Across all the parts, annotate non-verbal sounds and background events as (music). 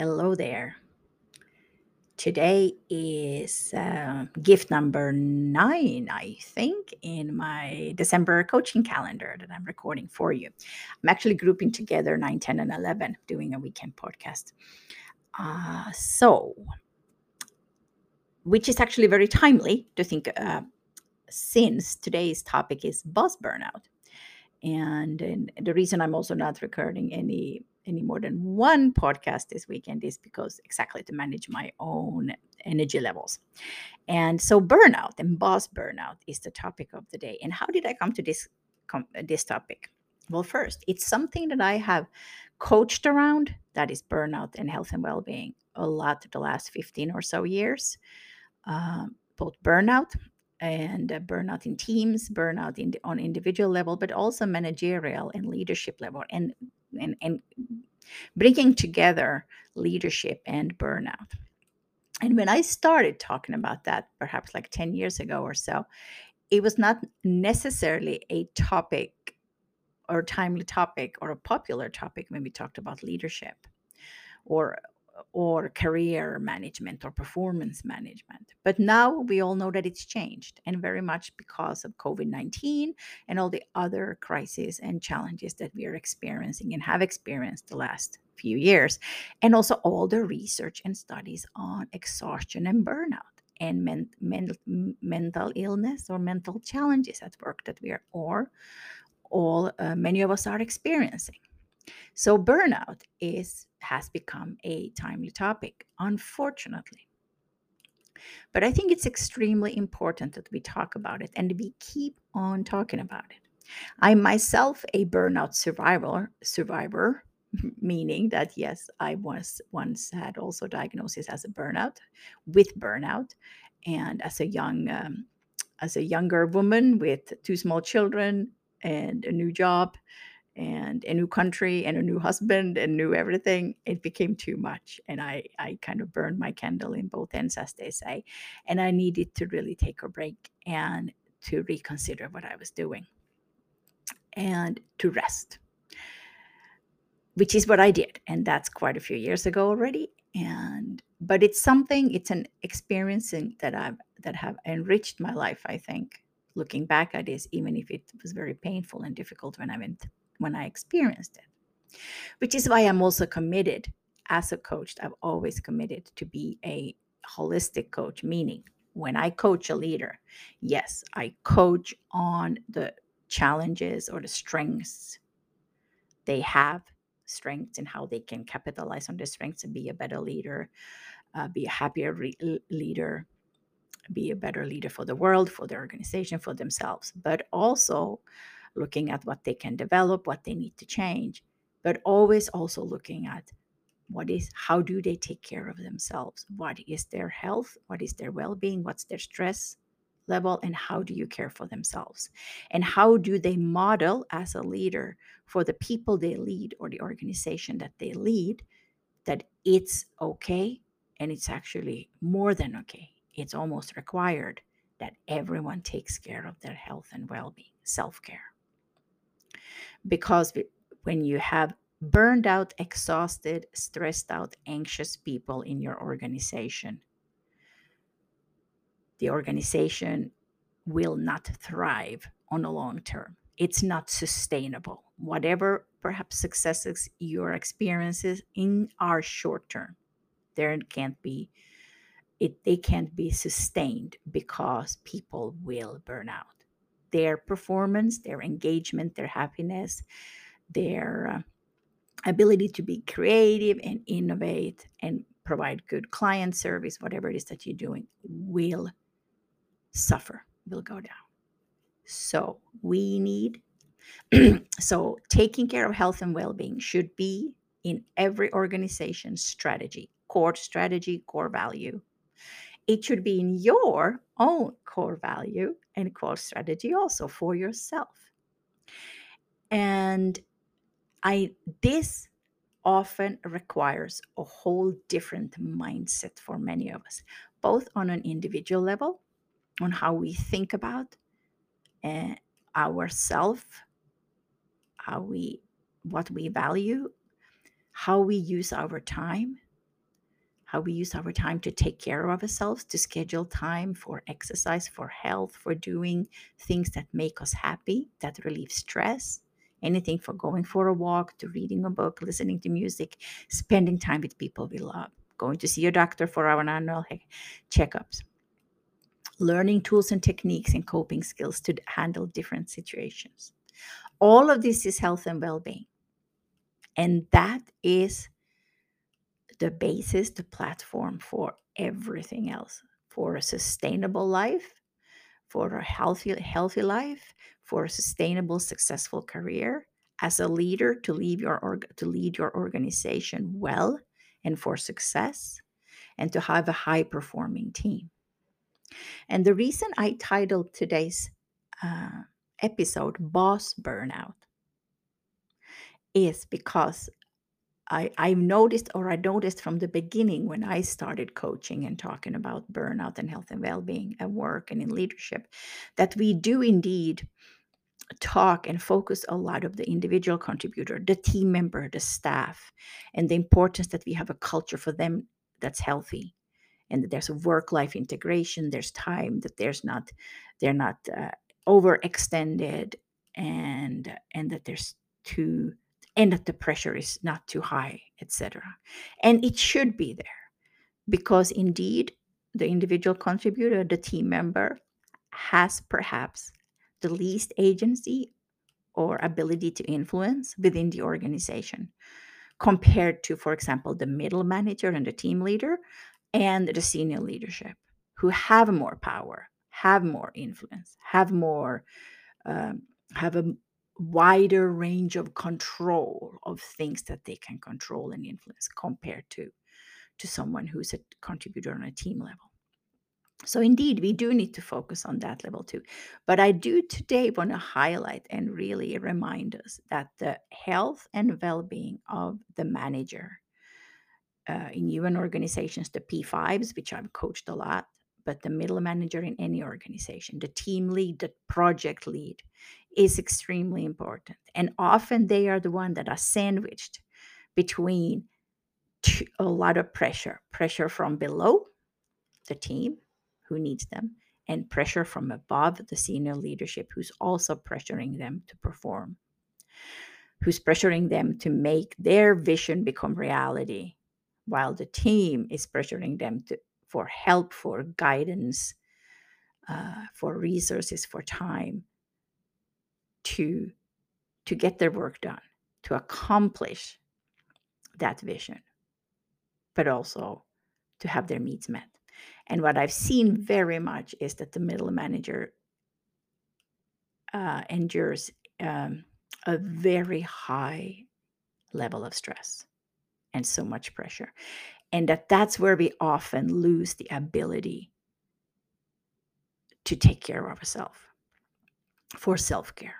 Hello there. Today is uh, gift number nine, I think, in my December coaching calendar that I'm recording for you. I'm actually grouping together 9, 10, and 11, doing a weekend podcast. Uh, so, which is actually very timely to think uh, since today's topic is boss burnout. And, and the reason I'm also not recording any any more than one podcast this weekend is because exactly to manage my own energy levels. And so burnout and boss burnout is the topic of the day. And how did I come to this com- this topic? Well, first, it's something that I have coached around that is burnout and health and well-being a lot the last 15 or so years. Um, both burnout and uh, burnout in teams, burnout in the, on individual level, but also managerial and leadership level, and and and bringing together leadership and burnout. And when I started talking about that, perhaps like 10 years ago or so, it was not necessarily a topic or timely topic or a popular topic when we talked about leadership or or career management or performance management. But now we all know that it's changed, and very much because of COVID 19 and all the other crises and challenges that we are experiencing and have experienced the last few years, and also all the research and studies on exhaustion and burnout. And men, men, mental illness or mental challenges at work that we are, or all uh, many of us are experiencing. So burnout is has become a timely topic, unfortunately. But I think it's extremely important that we talk about it and we keep on talking about it. I myself a burnout survivor, survivor, (laughs) meaning that yes, I was once had also diagnosis as a burnout with burnout, and as a young um, as a younger woman with two small children and a new job and a new country and a new husband and new everything it became too much and i i kind of burned my candle in both ends as they say and i needed to really take a break and to reconsider what i was doing and to rest which is what i did and that's quite a few years ago already and but it's something it's an experience that i've that have enriched my life i think looking back at this even if it was very painful and difficult when i went when I experienced it. Which is why I'm also committed as a coach. I've always committed to be a holistic coach, meaning when I coach a leader, yes, I coach on the challenges or the strengths they have, strengths and how they can capitalize on their strengths and be a better leader, uh, be a happier re- leader, be a better leader for the world, for the organization, for themselves, but also looking at what they can develop, what they need to change, but always also looking at what is how do they take care of themselves? What is their health? What is their well-being? What's their stress level and how do you care for themselves? And how do they model as a leader for the people they lead or the organization that they lead that it's okay and it's actually more than okay. It's almost required that everyone takes care of their health and well-being, self-care because when you have burned out, exhausted, stressed out, anxious people in your organization, the organization will not thrive on a long term. It's not sustainable. Whatever perhaps successes your experiences in our short term, there can't be it they can't be sustained because people will burn out their performance, their engagement, their happiness, their uh, ability to be creative and innovate and provide good client service, whatever it is that you're doing, will suffer, will go down. So we need, (clears throat) so taking care of health and well being should be in every organization strategy, core strategy, core value it should be in your own core value and core strategy also for yourself. And I this often requires a whole different mindset for many of us, both on an individual level, on how we think about uh, ourself, how we what we value, how we use our time, how we use our time to take care of ourselves, to schedule time for exercise, for health, for doing things that make us happy, that relieve stress. Anything for going for a walk to reading a book, listening to music, spending time with people we love, going to see a doctor for our annual checkups, learning tools and techniques and coping skills to handle different situations. All of this is health and well being. And that is the basis, the platform for everything else for a sustainable life, for a healthy, healthy life, for a sustainable, successful career, as a leader to lead your org- to lead your organization well and for success, and to have a high performing team. And the reason I titled today's uh, episode "Boss Burnout" is because I, I noticed or I noticed from the beginning when I started coaching and talking about burnout and health and well-being at work and in leadership that we do indeed talk and focus a lot of the individual contributor, the team member, the staff, and the importance that we have a culture for them that's healthy and that there's a work-life integration, there's time, that there's not they're not uh, overextended and and that there's too and that the pressure is not too high, etc. And it should be there because indeed the individual contributor, the team member, has perhaps the least agency or ability to influence within the organization compared to, for example, the middle manager and the team leader and the senior leadership who have more power, have more influence, have more, um, have a wider range of control of things that they can control and influence compared to to someone who's a contributor on a team level. So indeed we do need to focus on that level too. But i do today want to highlight and really remind us that the health and well-being of the manager uh, in UN organizations, the P5s, which I've coached a lot, but the middle manager in any organization, the team lead, the project lead, is extremely important. And often they are the one that are sandwiched between a lot of pressure pressure from below the team who needs them, and pressure from above the senior leadership who's also pressuring them to perform, who's pressuring them to make their vision become reality, while the team is pressuring them to, for help, for guidance, uh, for resources, for time to to get their work done, to accomplish that vision, but also to have their needs met. And what I've seen very much is that the middle manager uh, endures um, a very high level of stress and so much pressure and that that's where we often lose the ability to take care of ourselves for self-care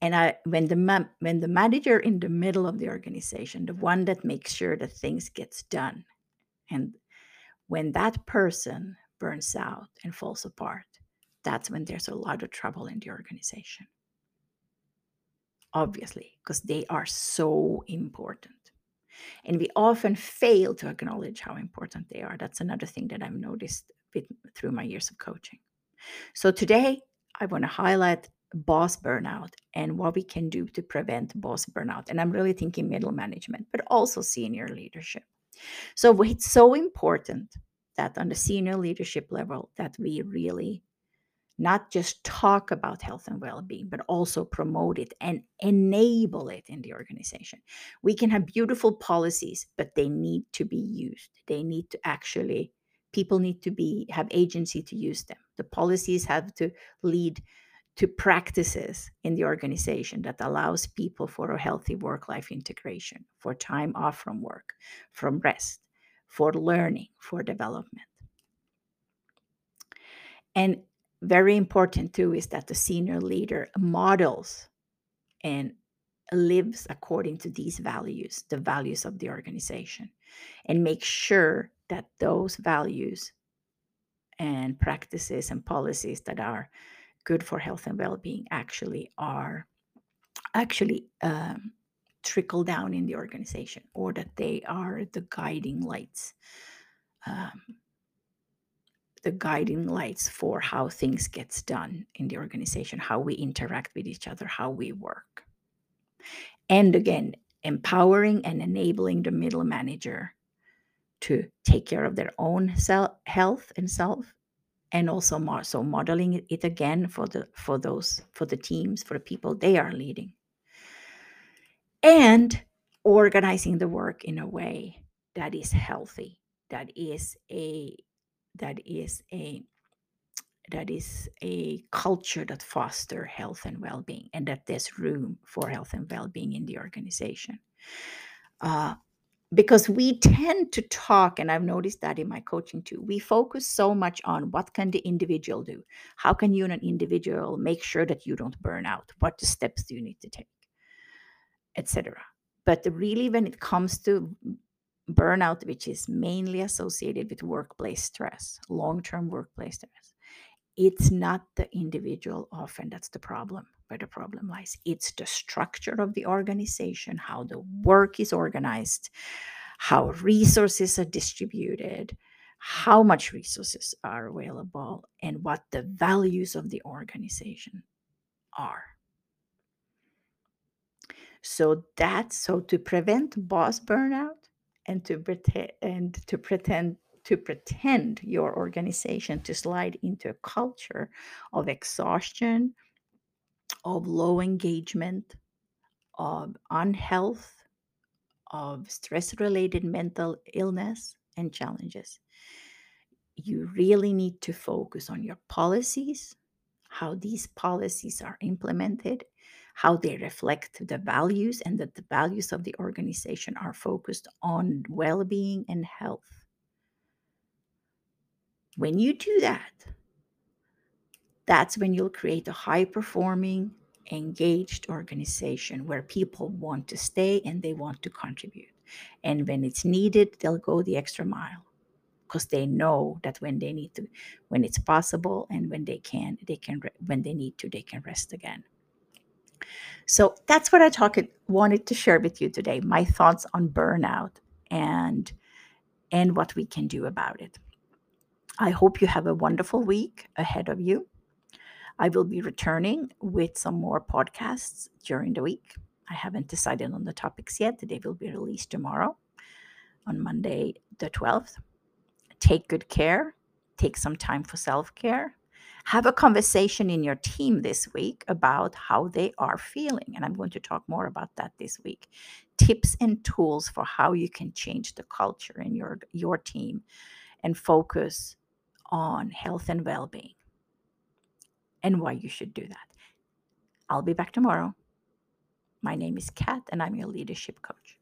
and I, when the ma- when the manager in the middle of the organization, the one that makes sure that things gets done, and when that person burns out and falls apart, that's when there's a lot of trouble in the organization. Obviously, because they are so important. And we often fail to acknowledge how important they are. That's another thing that I've noticed with, through my years of coaching. So today, I want to highlight boss burnout and what we can do to prevent boss burnout. And I'm really thinking middle management, but also senior leadership. So it's so important that on the senior leadership level that we really not just talk about health and well-being but also promote it and enable it in the organization we can have beautiful policies but they need to be used they need to actually people need to be have agency to use them the policies have to lead to practices in the organization that allows people for a healthy work life integration, for time off from work, from rest, for learning, for development. And very important too is that the senior leader models and lives according to these values, the values of the organization, and make sure that those values and practices and policies that are good for health and well-being actually are actually um, trickle down in the organization or that they are the guiding lights um, the guiding lights for how things gets done in the organization how we interact with each other how we work. And again empowering and enabling the middle manager to take care of their own self health and self and also so modeling it again for the for those for the teams for the people they are leading. And organizing the work in a way that is healthy that is a that is a that is a culture that foster health and well-being and that there's room for health and well-being in the organization. Uh, because we tend to talk and i've noticed that in my coaching too we focus so much on what can the individual do? How can you an individual make sure that you don't burn out? What steps do you need to take? Etc but really when it comes to burnout which is mainly associated with workplace stress long-term workplace stress it's not the individual often that's the problem where the problem lies it's the structure of the organization how the work is organized how resources are distributed how much resources are available and what the values of the organization are. So that's so to prevent boss burnout and to pretend and to pretend to pretend your organization to slide into a culture of exhaustion, of low engagement, of unhealth, of stress related mental illness and challenges. You really need to focus on your policies, how these policies are implemented, how they reflect the values, and that the values of the organization are focused on well being and health. When you do that, that's when you'll create a high performing, engaged organization where people want to stay and they want to contribute. And when it's needed, they'll go the extra mile because they know that when they need to, when it's possible and when they can, they can, when they need to, they can rest again. So that's what I talk, wanted to share with you today my thoughts on burnout and and what we can do about it. I hope you have a wonderful week ahead of you. I will be returning with some more podcasts during the week. I haven't decided on the topics yet. They will be released tomorrow on Monday, the 12th. Take good care. Take some time for self care. Have a conversation in your team this week about how they are feeling. And I'm going to talk more about that this week. Tips and tools for how you can change the culture in your, your team and focus on health and well being and why you should do that. I'll be back tomorrow. My name is Kat, and I'm your leadership coach.